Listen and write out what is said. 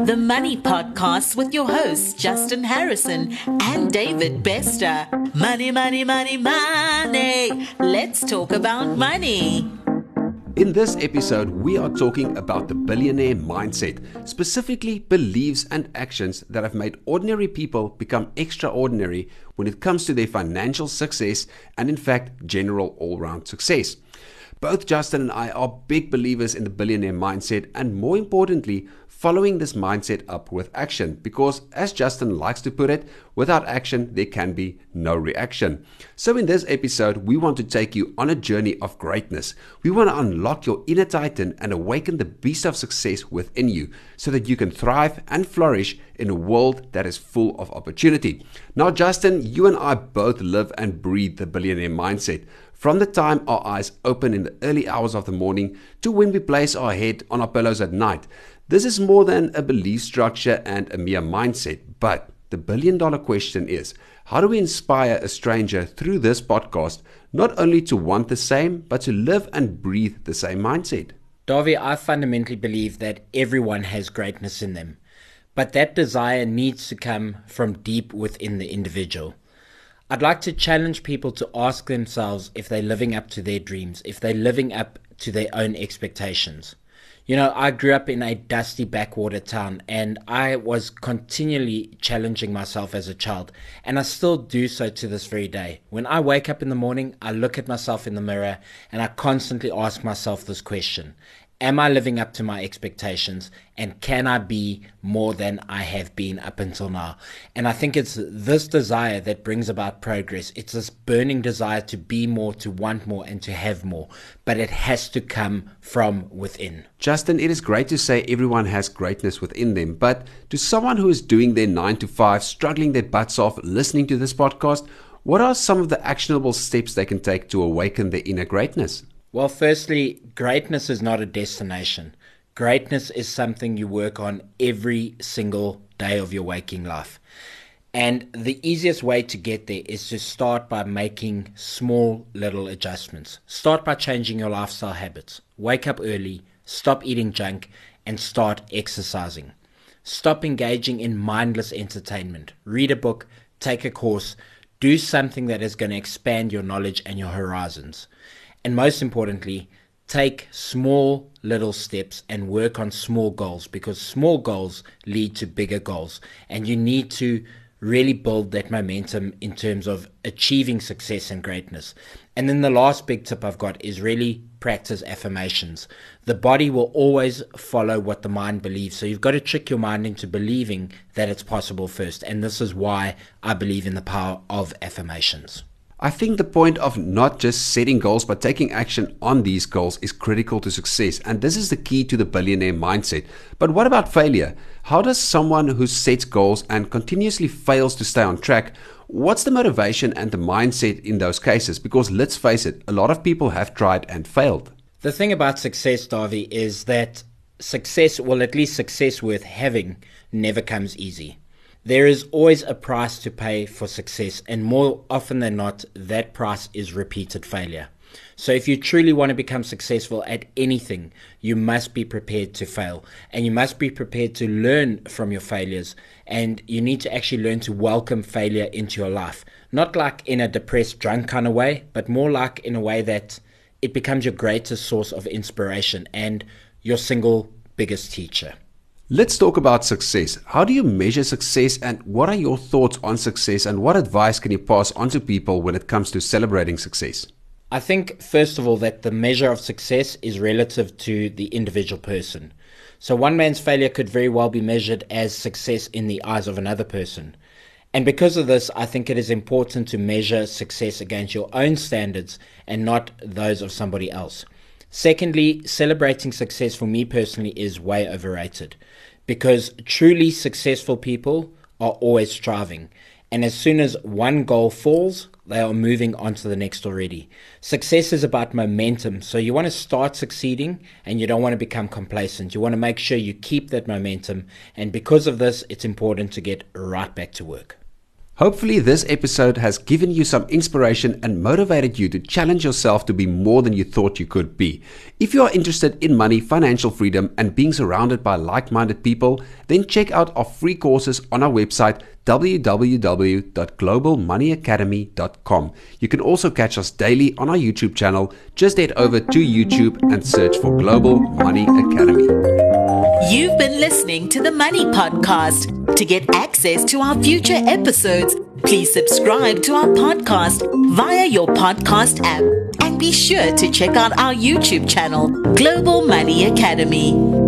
the Money Podcast with your hosts, Justin Harrison and Dawie Bester. Money, money, money, money. Let's talk about money. In this episode, we are talking about the billionaire mindset, specifically beliefs and actions that have made ordinary people become extraordinary when it comes to their financial success and, in fact, general all round success. Both Justin and I are big believers in the billionaire mindset and, more importantly, following this mindset up with action. Because, as Justin likes to put it, without action, there can be no reaction. So, in this episode, we want to take you on a journey of greatness. We want to unlock your inner titan and awaken the beast of success within you so that you can thrive and flourish in a world that is full of opportunity. Now, Justin, you and I both live and breathe the billionaire mindset. From the time our eyes open in the early hours of the morning to when we place our head on our pillows at night, this is more than a belief structure and a mere mindset. But the billion dollar question is how do we inspire a stranger through this podcast not only to want the same, but to live and breathe the same mindset? Dawie, I fundamentally believe that everyone has greatness in them, but that desire needs to come from deep within the individual. I'd like to challenge people to ask themselves if they're living up to their dreams, if they're living up to their own expectations. You know, I grew up in a dusty backwater town and I was continually challenging myself as a child, and I still do so to this very day. When I wake up in the morning, I look at myself in the mirror and I constantly ask myself this question Am I living up to my expectations? And can I be more than I have been up until now? And I think it's this desire that brings about progress. It's this burning desire to be more, to want more, and to have more. But it has to come from within. Justin, it is great to say everyone has greatness within them. But to someone who is doing their nine to five, struggling their butts off, listening to this podcast, what are some of the actionable steps they can take to awaken their inner greatness? Well, firstly, greatness is not a destination. Greatness is something you work on every single day of your waking life. And the easiest way to get there is to start by making small little adjustments. Start by changing your lifestyle habits. Wake up early, stop eating junk, and start exercising. Stop engaging in mindless entertainment. Read a book, take a course, do something that is going to expand your knowledge and your horizons. And most importantly, take small little steps and work on small goals because small goals lead to bigger goals. And you need to really build that momentum in terms of achieving success and greatness. And then the last big tip I've got is really practice affirmations. The body will always follow what the mind believes. So you've got to trick your mind into believing that it's possible first. And this is why I believe in the power of affirmations. I think the point of not just setting goals but taking action on these goals is critical to success, and this is the key to the billionaire mindset. But what about failure? How does someone who sets goals and continuously fails to stay on track? What's the motivation and the mindset in those cases? Because let's face it, a lot of people have tried and failed. The thing about success, Dawie, is that success, well, at least success worth having, never comes easy. There is always a price to pay for success, and more often than not, that price is repeated failure. So, if you truly want to become successful at anything, you must be prepared to fail and you must be prepared to learn from your failures. And you need to actually learn to welcome failure into your life. Not like in a depressed, drunk kind of way, but more like in a way that it becomes your greatest source of inspiration and your single biggest teacher. Let's talk about success. How do you measure success and what are your thoughts on success and what advice can you pass on to people when it comes to celebrating success? I think, first of all, that the measure of success is relative to the individual person. So, one man's failure could very well be measured as success in the eyes of another person. And because of this, I think it is important to measure success against your own standards and not those of somebody else. Secondly, celebrating success for me personally is way overrated because truly successful people are always striving. And as soon as one goal falls, they are moving on to the next already. Success is about momentum. So you want to start succeeding and you don't want to become complacent. You want to make sure you keep that momentum. And because of this, it's important to get right back to work. Hopefully, this episode has given you some inspiration and motivated you to challenge yourself to be more than you thought you could be. If you are interested in money, financial freedom, and being surrounded by like minded people, then check out our free courses on our website www.globalmoneyacademy.com. You can also catch us daily on our YouTube channel. Just head over to YouTube and search for Global Money Academy. You've been listening to the Money Podcast. To get access to our future episodes, please subscribe to our podcast via your podcast app and be sure to check out our YouTube channel, Global Money Academy.